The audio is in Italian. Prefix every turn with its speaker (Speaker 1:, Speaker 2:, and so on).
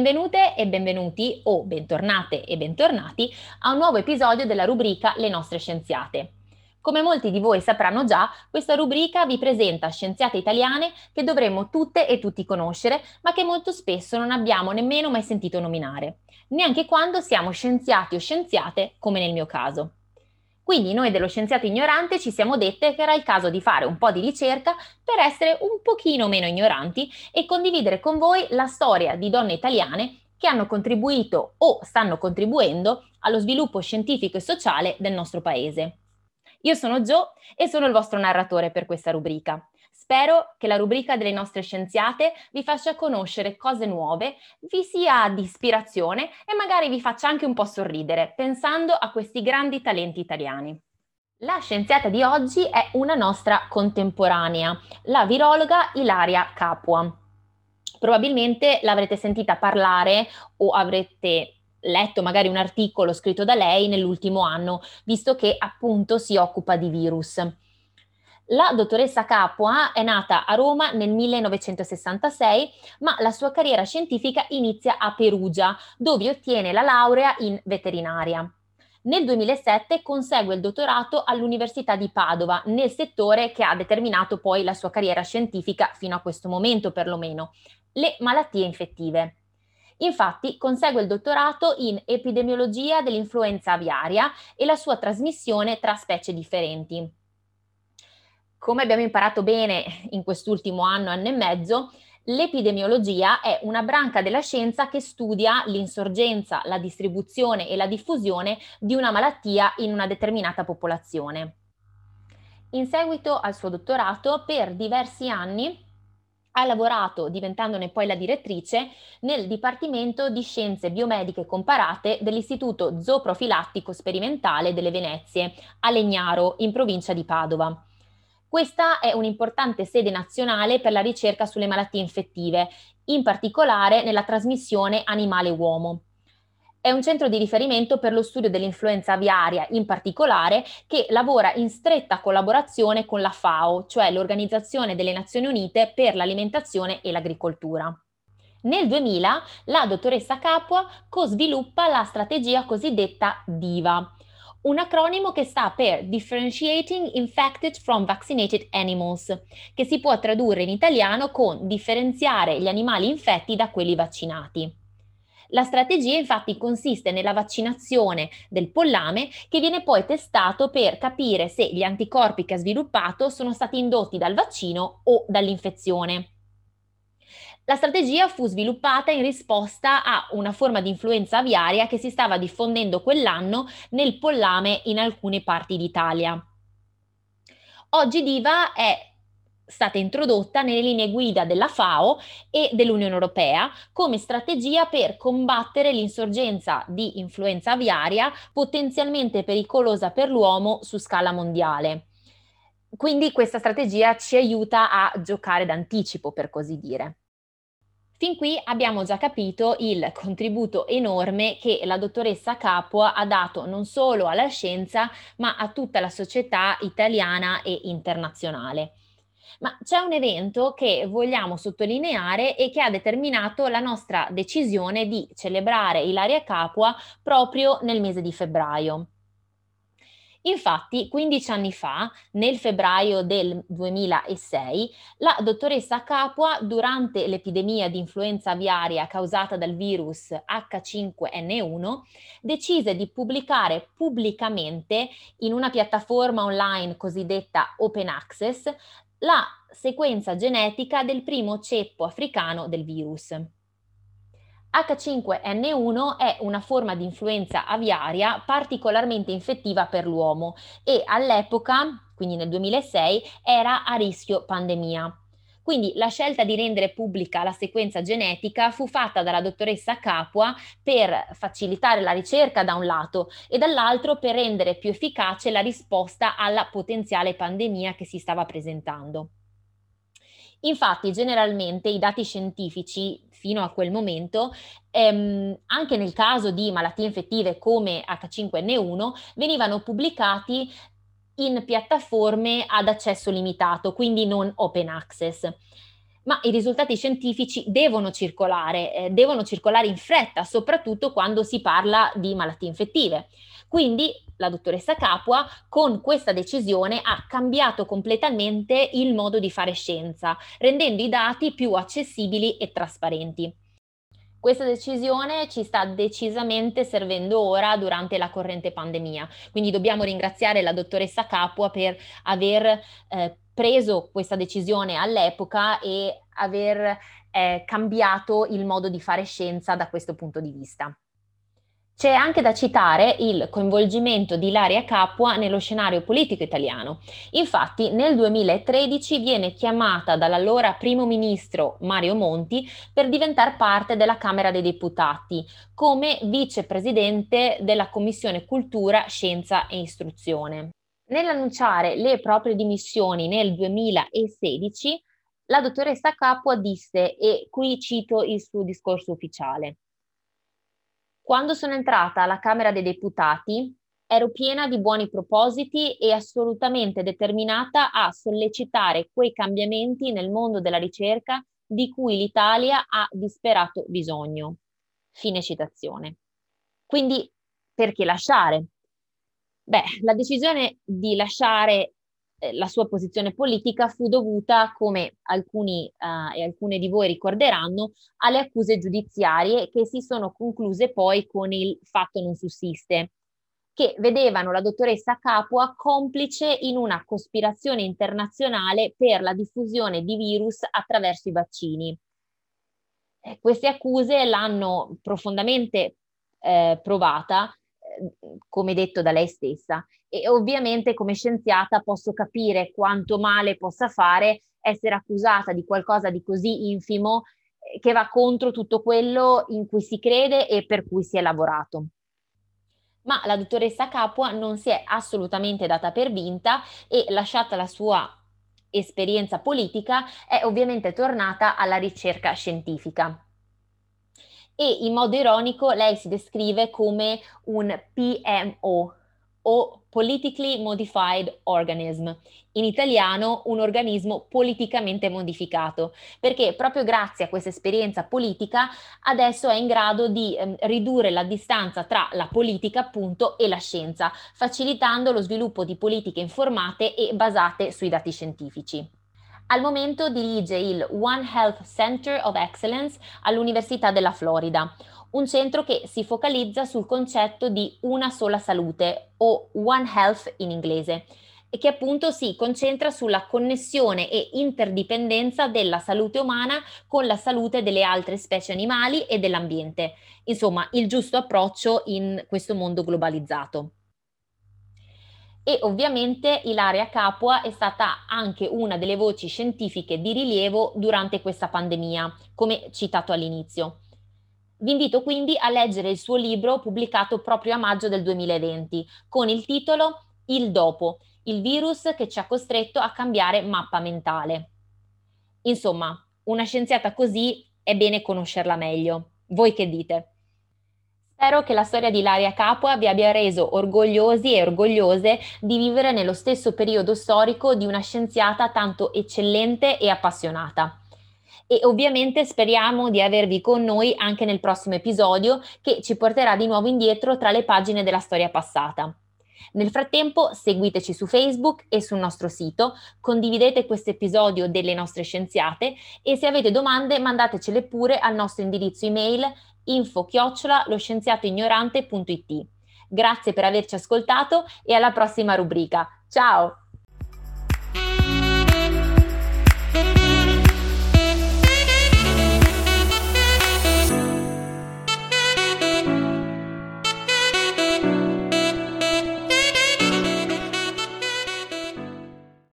Speaker 1: Benvenute e benvenuti o bentornate e bentornati a un nuovo episodio della rubrica Le nostre scienziate. Come molti di voi sapranno già, questa rubrica vi presenta scienziate italiane che dovremmo tutte e tutti conoscere, ma che molto spesso non abbiamo nemmeno mai sentito nominare, neanche quando siamo scienziati o scienziate, come nel mio caso. Quindi noi dello scienziato ignorante ci siamo dette che era il caso di fare un po' di ricerca per essere un pochino meno ignoranti e condividere con voi la storia di donne italiane che hanno contribuito o stanno contribuendo allo sviluppo scientifico e sociale del nostro paese. Io sono Gio e sono il vostro narratore per questa rubrica. Spero che la rubrica delle nostre scienziate vi faccia conoscere cose nuove, vi sia di ispirazione e magari vi faccia anche un po' sorridere pensando a questi grandi talenti italiani. La scienziata di oggi è una nostra contemporanea, la virologa Ilaria Capua. Probabilmente l'avrete sentita parlare o avrete letto magari un articolo scritto da lei nell'ultimo anno, visto che appunto si occupa di virus. La dottoressa Capua è nata a Roma nel 1966, ma la sua carriera scientifica inizia a Perugia, dove ottiene la laurea in veterinaria. Nel 2007 consegue il dottorato all'Università di Padova, nel settore che ha determinato poi la sua carriera scientifica fino a questo momento perlomeno, le malattie infettive. Infatti consegue il dottorato in epidemiologia dell'influenza aviaria e la sua trasmissione tra specie differenti. Come abbiamo imparato bene in quest'ultimo anno, anno e mezzo, l'epidemiologia è una branca della scienza che studia l'insorgenza, la distribuzione e la diffusione di una malattia in una determinata popolazione. In seguito al suo dottorato, per diversi anni ha lavorato, diventandone poi la direttrice, nel Dipartimento di Scienze Biomediche Comparate dell'Istituto Zooprofilattico Sperimentale delle Venezie, a Legnaro, in provincia di Padova. Questa è un'importante sede nazionale per la ricerca sulle malattie infettive, in particolare nella trasmissione animale-uomo. È un centro di riferimento per lo studio dell'influenza aviaria, in particolare, che lavora in stretta collaborazione con la FAO, cioè l'Organizzazione delle Nazioni Unite per l'alimentazione e l'agricoltura. Nel 2000 la dottoressa Capua co-sviluppa la strategia cosiddetta DIVA, un acronimo che sta per Differentiating Infected from Vaccinated Animals, che si può tradurre in italiano con differenziare gli animali infetti da quelli vaccinati. La strategia infatti consiste nella vaccinazione del pollame che viene poi testato per capire se gli anticorpi che ha sviluppato sono stati indotti dal vaccino o dall'infezione. La strategia fu sviluppata in risposta a una forma di influenza aviaria che si stava diffondendo quell'anno nel pollame in alcune parti d'Italia. Oggi Diva è stata introdotta nelle linee guida della FAO e dell'Unione Europea come strategia per combattere l'insorgenza di influenza aviaria potenzialmente pericolosa per l'uomo su scala mondiale. Quindi questa strategia ci aiuta a giocare d'anticipo, per così dire. Fin qui abbiamo già capito il contributo enorme che la dottoressa Capua ha dato non solo alla scienza, ma a tutta la società italiana e internazionale. Ma c'è un evento che vogliamo sottolineare e che ha determinato la nostra decisione di celebrare Ilaria Capua proprio nel mese di febbraio. Infatti, 15 anni fa, nel febbraio del 2006, la dottoressa Capua, durante l'epidemia di influenza aviaria causata dal virus H5N1, decise di pubblicare pubblicamente in una piattaforma online cosiddetta Open Access la sequenza genetica del primo ceppo africano del virus. H5N1 è una forma di influenza aviaria particolarmente infettiva per l'uomo e all'epoca, quindi nel 2006, era a rischio pandemia. Quindi la scelta di rendere pubblica la sequenza genetica fu fatta dalla dottoressa Capua per facilitare la ricerca da un lato e dall'altro per rendere più efficace la risposta alla potenziale pandemia che si stava presentando. Infatti, generalmente i dati scientifici fino a quel momento, ehm, anche nel caso di malattie infettive come H5N1, venivano pubblicati in piattaforme ad accesso limitato, quindi non open access. Ma i risultati scientifici devono circolare, eh, devono circolare in fretta, soprattutto quando si parla di malattie infettive. Quindi la dottoressa Capua con questa decisione ha cambiato completamente il modo di fare scienza, rendendo i dati più accessibili e trasparenti. Questa decisione ci sta decisamente servendo ora durante la corrente pandemia, quindi dobbiamo ringraziare la dottoressa Capua per aver eh, preso questa decisione all'epoca e aver eh, cambiato il modo di fare scienza da questo punto di vista. C'è anche da citare il coinvolgimento di Ilaria Capua nello scenario politico italiano. Infatti nel 2013 viene chiamata dall'allora primo ministro Mario Monti per diventare parte della Camera dei Deputati come vicepresidente della Commissione Cultura, Scienza e Istruzione. Nell'annunciare le proprie dimissioni nel 2016, la dottoressa Capua disse, e qui cito il suo discorso ufficiale, quando sono entrata alla Camera dei Deputati ero piena di buoni propositi e assolutamente determinata a sollecitare quei cambiamenti nel mondo della ricerca di cui l'Italia ha disperato bisogno. Fine citazione. Quindi perché lasciare? Beh, la decisione di lasciare eh, la sua posizione politica fu dovuta, come alcuni uh, e alcune di voi ricorderanno, alle accuse giudiziarie che si sono concluse poi con il fatto non sussiste, che vedevano la dottoressa Capua complice in una cospirazione internazionale per la diffusione di virus attraverso i vaccini. Eh, queste accuse l'hanno profondamente eh, provata come detto da lei stessa. E ovviamente come scienziata posso capire quanto male possa fare essere accusata di qualcosa di così infimo eh, che va contro tutto quello in cui si crede e per cui si è lavorato. Ma la dottoressa Capua non si è assolutamente data per vinta e lasciata la sua esperienza politica è ovviamente tornata alla ricerca scientifica e in modo ironico lei si descrive come un PMO o Politically Modified Organism, in italiano un organismo politicamente modificato, perché proprio grazie a questa esperienza politica adesso è in grado di eh, ridurre la distanza tra la politica appunto e la scienza, facilitando lo sviluppo di politiche informate e basate sui dati scientifici. Al momento dirige il One Health Center of Excellence all'Università della Florida, un centro che si focalizza sul concetto di una sola salute o One Health in inglese e che appunto si concentra sulla connessione e interdipendenza della salute umana con la salute delle altre specie animali e dell'ambiente. Insomma, il giusto approccio in questo mondo globalizzato e ovviamente Ilaria Capua è stata anche una delle voci scientifiche di rilievo durante questa pandemia, come citato all'inizio. Vi invito quindi a leggere il suo libro pubblicato proprio a maggio del 2020 con il titolo Il dopo, il virus che ci ha costretto a cambiare mappa mentale. Insomma, una scienziata così è bene conoscerla meglio. Voi che dite? Spero che la storia di Ilaria Capua vi abbia reso orgogliosi e orgogliose di vivere nello stesso periodo storico di una scienziata tanto eccellente e appassionata. E ovviamente speriamo di avervi con noi anche nel prossimo episodio che ci porterà di nuovo indietro tra le pagine della storia passata. Nel frattempo seguiteci su Facebook e sul nostro sito, condividete questo episodio delle nostre scienziate e se avete domande mandatecele pure al nostro indirizzo email info chiocciola lo scienziatoignorante.it. Grazie per averci ascoltato e alla prossima rubrica. Ciao!